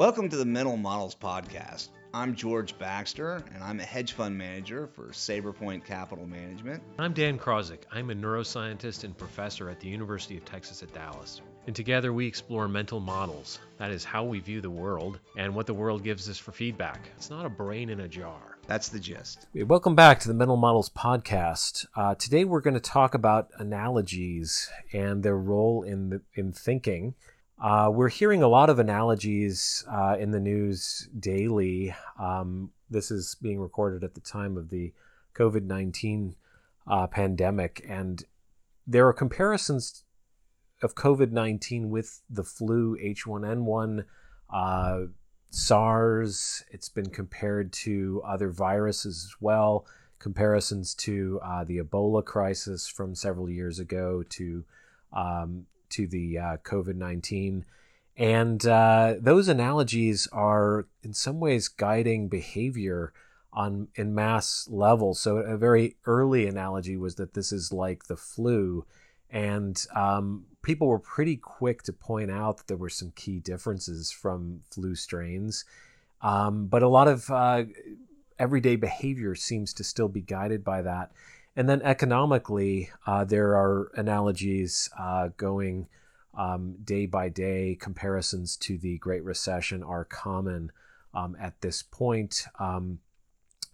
Welcome to the Mental Models Podcast. I'm George Baxter, and I'm a hedge fund manager for Saberpoint Capital Management. I'm Dan Krawczyk. I'm a neuroscientist and professor at the University of Texas at Dallas. And together we explore mental models. That is how we view the world and what the world gives us for feedback. It's not a brain in a jar. That's the gist. Welcome back to the Mental Models Podcast. Uh, today we're going to talk about analogies and their role in the, in thinking. Uh, we're hearing a lot of analogies uh, in the news daily. Um, this is being recorded at the time of the COVID 19 uh, pandemic, and there are comparisons of COVID 19 with the flu, H1N1, uh, SARS. It's been compared to other viruses as well, comparisons to uh, the Ebola crisis from several years ago, to um, to the uh, COVID 19. And uh, those analogies are in some ways guiding behavior on in mass level. So a very early analogy was that this is like the flu, and um, people were pretty quick to point out that there were some key differences from flu strains. Um, but a lot of uh, everyday behavior seems to still be guided by that. And then economically, uh, there are analogies uh, going um, day by day. Comparisons to the Great Recession are common um, at this point. Um,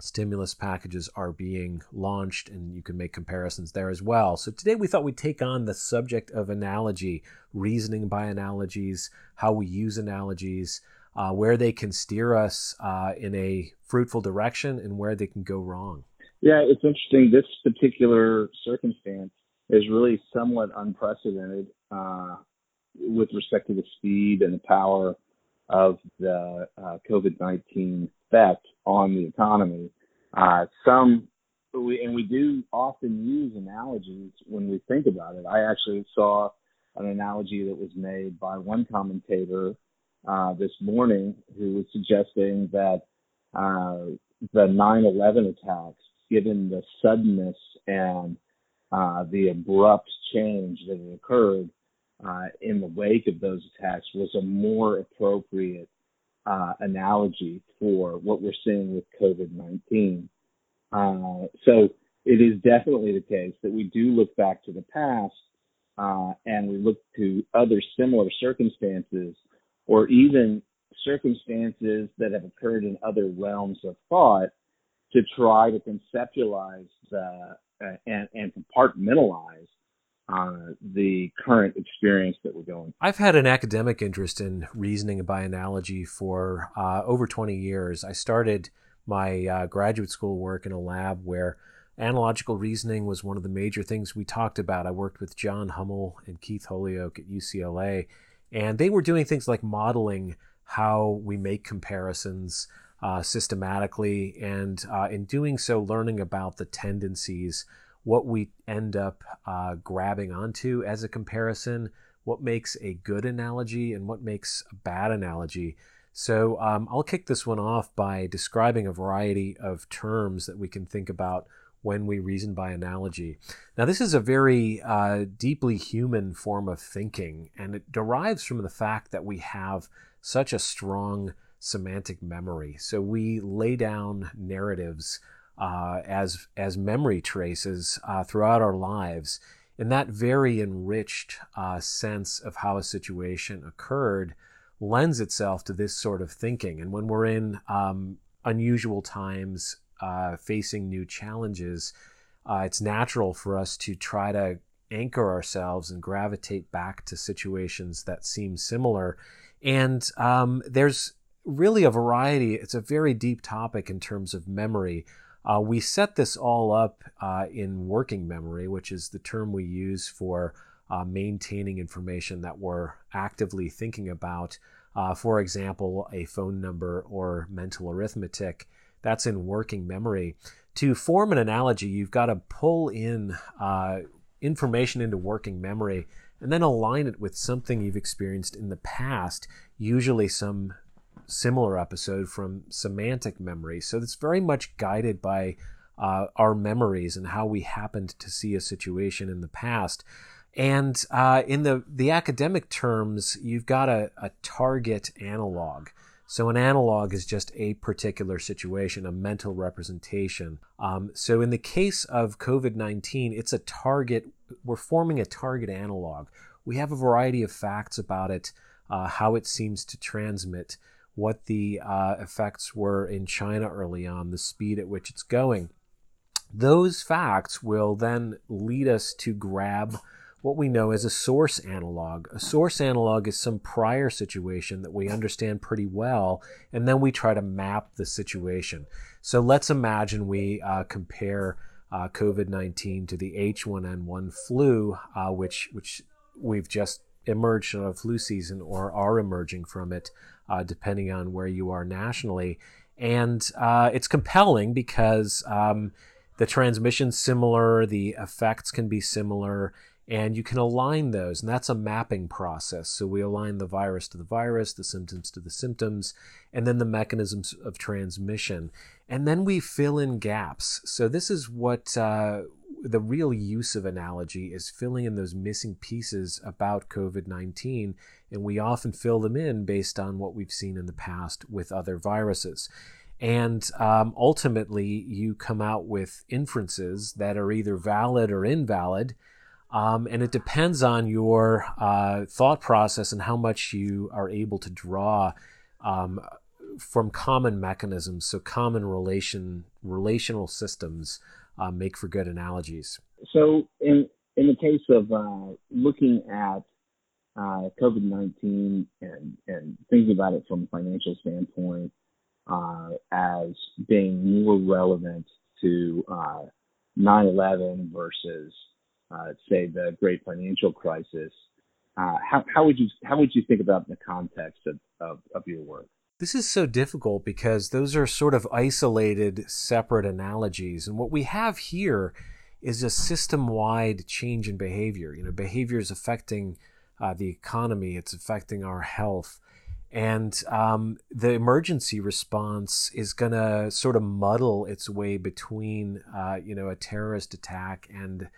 stimulus packages are being launched, and you can make comparisons there as well. So today we thought we'd take on the subject of analogy, reasoning by analogies, how we use analogies. Uh, where they can steer us uh, in a fruitful direction and where they can go wrong. Yeah, it's interesting. This particular circumstance is really somewhat unprecedented uh, with respect to the speed and the power of the uh, COVID 19 effect on the economy. Uh, some, we, and we do often use analogies when we think about it. I actually saw an analogy that was made by one commentator uh, this morning who was suggesting that uh, the 9 11 attacks given the suddenness and uh, the abrupt change that had occurred uh, in the wake of those attacks was a more appropriate uh, analogy for what we're seeing with COVID 19. Uh, so it is definitely the case that we do look back to the past uh, and we look to other similar circumstances or even circumstances that have occurred in other realms of thought to try to conceptualize uh, and, and compartmentalize uh, the current experience that we're going. Through. I've had an academic interest in reasoning by analogy for uh, over 20 years. I started my uh, graduate school work in a lab where analogical reasoning was one of the major things we talked about. I worked with John Hummel and Keith Holyoak at UCLA, and they were doing things like modeling how we make comparisons uh, systematically, and uh, in doing so, learning about the tendencies, what we end up uh, grabbing onto as a comparison, what makes a good analogy, and what makes a bad analogy. So um, I'll kick this one off by describing a variety of terms that we can think about when we reason by analogy. Now, this is a very uh, deeply human form of thinking, and it derives from the fact that we have such a strong semantic memory. So we lay down narratives uh, as as memory traces uh, throughout our lives, and that very enriched uh, sense of how a situation occurred lends itself to this sort of thinking. And when we're in um, unusual times, uh, facing new challenges, uh, it's natural for us to try to anchor ourselves and gravitate back to situations that seem similar. And um, there's really a variety. It's a very deep topic in terms of memory. Uh, we set this all up uh, in working memory, which is the term we use for uh, maintaining information that we're actively thinking about. Uh, for example, a phone number or mental arithmetic. That's in working memory. To form an analogy, you've got to pull in uh, information into working memory and then align it with something you've experienced in the past, usually some similar episode from semantic memory. So it's very much guided by uh, our memories and how we happened to see a situation in the past. And uh, in the, the academic terms, you've got a, a target analog. So an analog is just a particular situation, a mental representation. Um, so in the case of COVID 19, it's a target, we're forming a target analog. We have a variety of facts about it, uh, how it seems to transmit, what the uh, effects were in China early on, the speed at which it's going. Those facts will then lead us to grab what we know as a source analog. A source analog is some prior situation that we understand pretty well, and then we try to map the situation. So let's imagine we uh, compare uh, COVID 19 to the H1N1 flu, uh, which, which we've just emerged from a flu season or are emerging from it, uh, depending on where you are nationally. And uh, it's compelling because um, the transmission's similar, the effects can be similar and you can align those and that's a mapping process. So we align the virus to the virus the symptoms to the symptoms and then the mechanisms of transmission. And then we fill in gaps. So this is what uh, the real use of analogy is filling in those missing pieces about covid-19 and we often fill them in based on what we've seen in the past with other viruses and um, ultimately you come out with inferences that are either valid or invalid um, and it depends on your uh, thought process and how much you are able to draw um, from common mechanisms. So, common relation relational systems uh, make for good analogies. So, in in the case of uh, looking at uh, COVID nineteen and and thinking about it from a financial standpoint uh, as being more relevant to uh, 9/11 versus uh, say the great financial crisis. Uh, how, how would you how would you think about the context of, of, of your work? This is so difficult because those are sort of isolated, separate analogies, and what we have here is a system-wide change in behavior. You know, behavior is affecting uh, the economy; it's affecting our health, and um, the emergency response is going to sort of muddle its way between, uh, you know, a terrorist attack and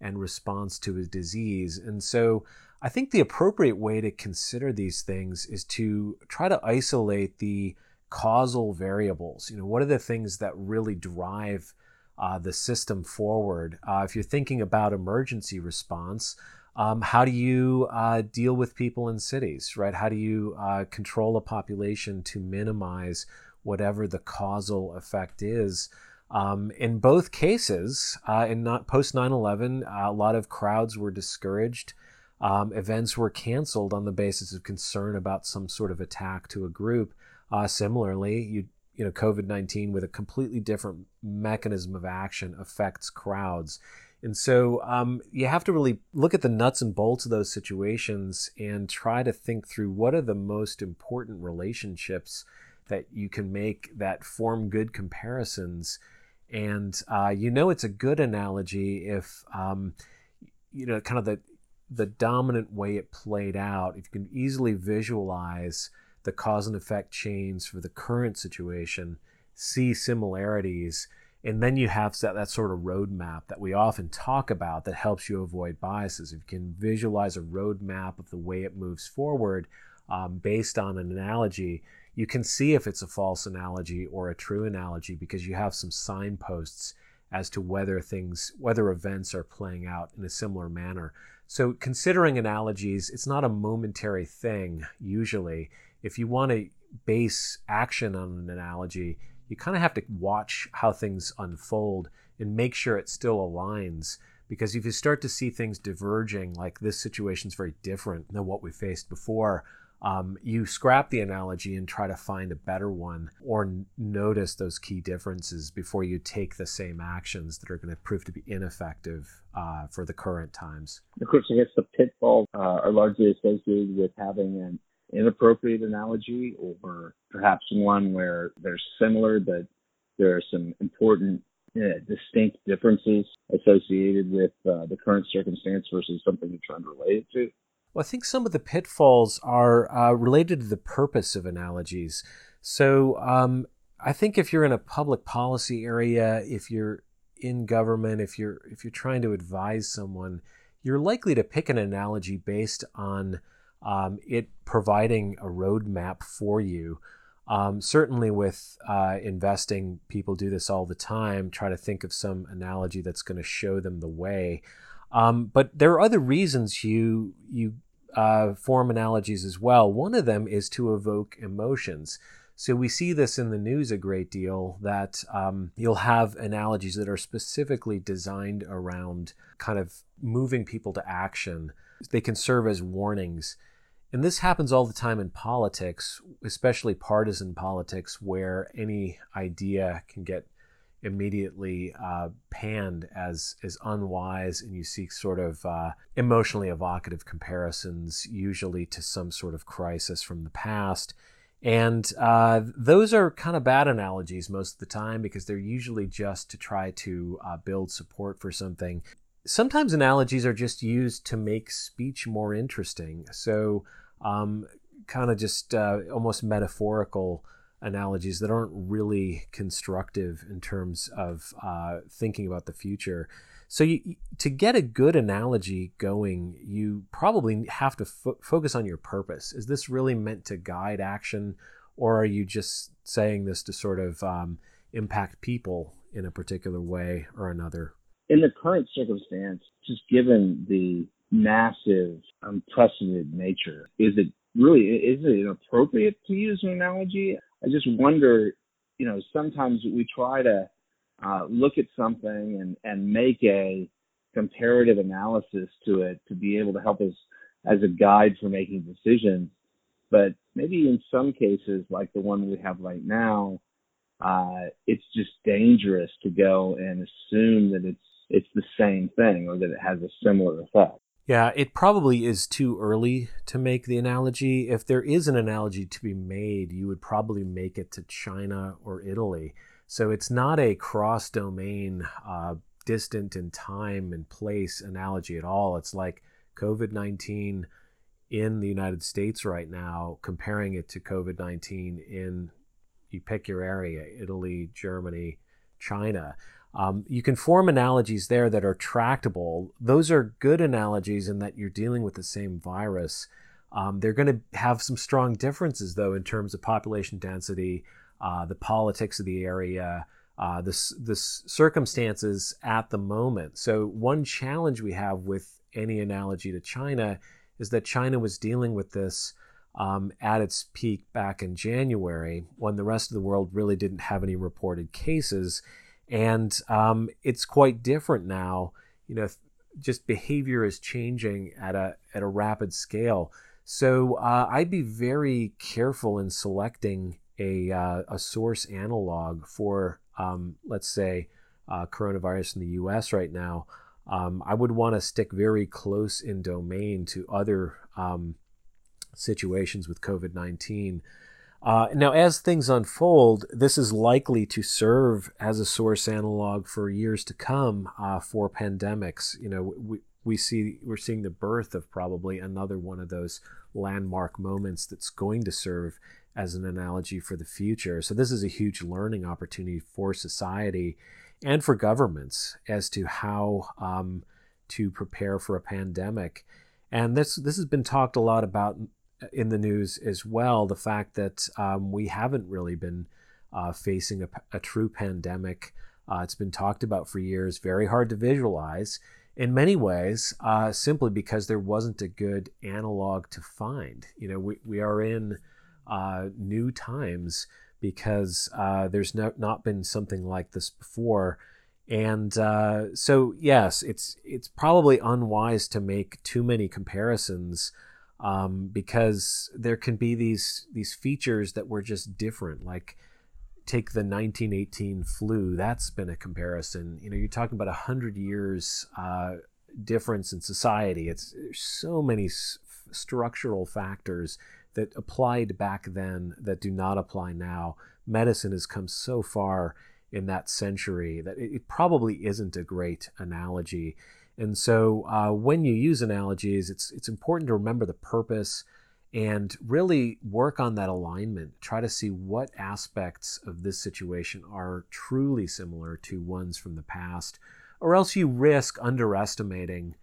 and response to a disease. And so I think the appropriate way to consider these things is to try to isolate the causal variables. You know, what are the things that really drive uh, the system forward? Uh, if you're thinking about emergency response, um, how do you uh, deal with people in cities, right? How do you uh, control a population to minimize whatever the causal effect is? Um, in both cases, uh, in not post 9/11, uh, a lot of crowds were discouraged. Um, events were canceled on the basis of concern about some sort of attack to a group. Uh, similarly, you you know COVID-19 with a completely different mechanism of action affects crowds. And so um, you have to really look at the nuts and bolts of those situations and try to think through what are the most important relationships that you can make that form good comparisons and uh, you know it's a good analogy if um, you know kind of the the dominant way it played out. If you can easily visualize the cause and effect chains for the current situation, see similarities, and then you have that, that sort of roadmap that we often talk about that helps you avoid biases. If you can visualize a roadmap of the way it moves forward um, based on an analogy, you can see if it's a false analogy or a true analogy because you have some signposts as to whether things whether events are playing out in a similar manner. So considering analogies it's not a momentary thing usually. If you want to base action on an analogy you kind of have to watch how things unfold and make sure it still aligns. Because if you start to see things diverging like this situation is very different than what we faced before um, you scrap the analogy and try to find a better one or n- notice those key differences before you take the same actions that are going to prove to be ineffective uh, for the current times. Of course, I guess the pitfalls uh, are largely associated with having an inappropriate analogy or perhaps one where they're similar, but there are some important uh, distinct differences associated with uh, the current circumstance versus something you're trying to relate it to. Well, I think some of the pitfalls are uh, related to the purpose of analogies. So um, I think if you're in a public policy area, if you're in government, if you're if you're trying to advise someone, you're likely to pick an analogy based on um, it providing a roadmap for you. Um, certainly, with uh, investing, people do this all the time. Try to think of some analogy that's going to show them the way. Um, but there are other reasons you you uh, form analogies as well. One of them is to evoke emotions. So we see this in the news a great deal that um, you'll have analogies that are specifically designed around kind of moving people to action. They can serve as warnings. And this happens all the time in politics, especially partisan politics, where any idea can get immediately uh, panned as as unwise, and you see sort of uh, emotionally evocative comparisons, usually to some sort of crisis from the past. And uh, those are kind of bad analogies most of the time because they're usually just to try to uh, build support for something. Sometimes analogies are just used to make speech more interesting. So, um, kind of just uh, almost metaphorical analogies that aren't really constructive in terms of uh, thinking about the future. So, you, to get a good analogy going, you probably have to fo- focus on your purpose. Is this really meant to guide action, or are you just saying this to sort of um, impact people in a particular way or another? In the current circumstance, just given the massive, unprecedented nature, is it really is it appropriate to use an analogy? I just wonder, you know, sometimes we try to uh, look at something and, and make a comparative analysis to it to be able to help us as a guide for making decisions. But maybe in some cases, like the one we have right now, uh, it's just dangerous to go and assume that it's it's the same thing or that it has a similar effect. Yeah, it probably is too early to make the analogy. If there is an analogy to be made, you would probably make it to China or Italy. So it's not a cross domain, uh, distant in time and place analogy at all. It's like COVID 19 in the United States right now, comparing it to COVID 19 in, you pick your area, Italy, Germany, China. Um, you can form analogies there that are tractable. Those are good analogies in that you're dealing with the same virus. Um, they're going to have some strong differences, though, in terms of population density, uh, the politics of the area, uh, the, the circumstances at the moment. So, one challenge we have with any analogy to China is that China was dealing with this um, at its peak back in January when the rest of the world really didn't have any reported cases and um, it's quite different now. You know, just behavior is changing at a at a rapid scale. So uh, I'd be very careful in selecting a uh, a source analog for, um, let's say, uh, coronavirus in the U.S. right now. Um, I would want to stick very close in domain to other um, situations with COVID nineteen. Uh, now, as things unfold, this is likely to serve as a source analog for years to come uh, for pandemics. You know, we, we see we're seeing the birth of probably another one of those landmark moments that's going to serve as an analogy for the future. So this is a huge learning opportunity for society and for governments as to how um, to prepare for a pandemic. And this this has been talked a lot about in the news as well the fact that um, we haven't really been uh, facing a, a, true pandemic. Uh, it's been talked about for years, very hard to visualize in many ways, uh, simply because there wasn't a good analog to find. You know, we, we are in uh, new times because uh, there's no, not been something like this before. And uh, so, yes, it's it's probably unwise to make too many comparisons um, because there can be these these features that were just different. Like take the 1918 flu. That's been a comparison. You know, you're talking about a hundred years uh, difference in society. It's there's so many s- structural factors that applied back then that do not apply now. Medicine has come so far in that century that it, it probably isn't a great analogy. And so uh, when you use analogies, it's it's important to remember the purpose and really work on that alignment. Try to see what aspects of this situation are truly similar to ones from the past, or else you risk underestimating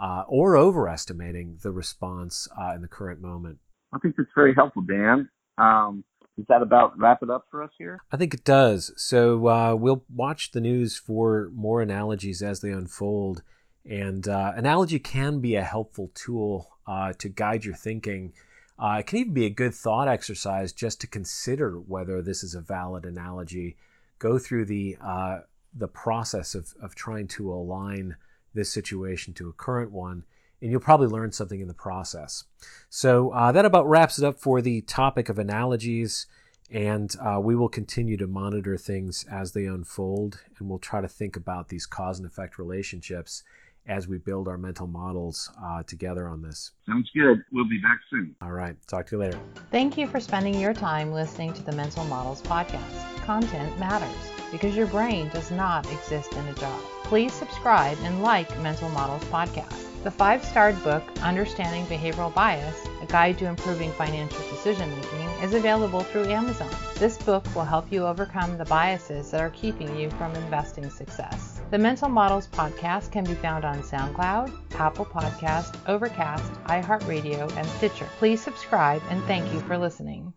uh, or overestimating the response uh, in the current moment. I think that's very helpful, Dan. Um, does that about wrap it up for us here? I think it does. So uh, we'll watch the news for more analogies as they unfold. And uh, analogy can be a helpful tool uh, to guide your thinking. Uh, it can even be a good thought exercise just to consider whether this is a valid analogy. Go through the uh, the process of, of trying to align this situation to a current one, and you'll probably learn something in the process. So uh, that about wraps it up for the topic of analogies. And uh, we will continue to monitor things as they unfold, and we'll try to think about these cause and effect relationships as we build our mental models uh, together on this. Sounds good. We'll be back soon. All right. Talk to you later. Thank you for spending your time listening to the Mental Models Podcast. Content matters because your brain does not exist in a jar. Please subscribe and like Mental Models Podcast. The five starred book, Understanding Behavioral Bias A Guide to Improving Financial Decision Making, is available through Amazon. This book will help you overcome the biases that are keeping you from investing success. The Mental Models Podcast can be found on SoundCloud, Apple Podcast, Overcast, iHeartRadio, and Stitcher. Please subscribe and thank you for listening.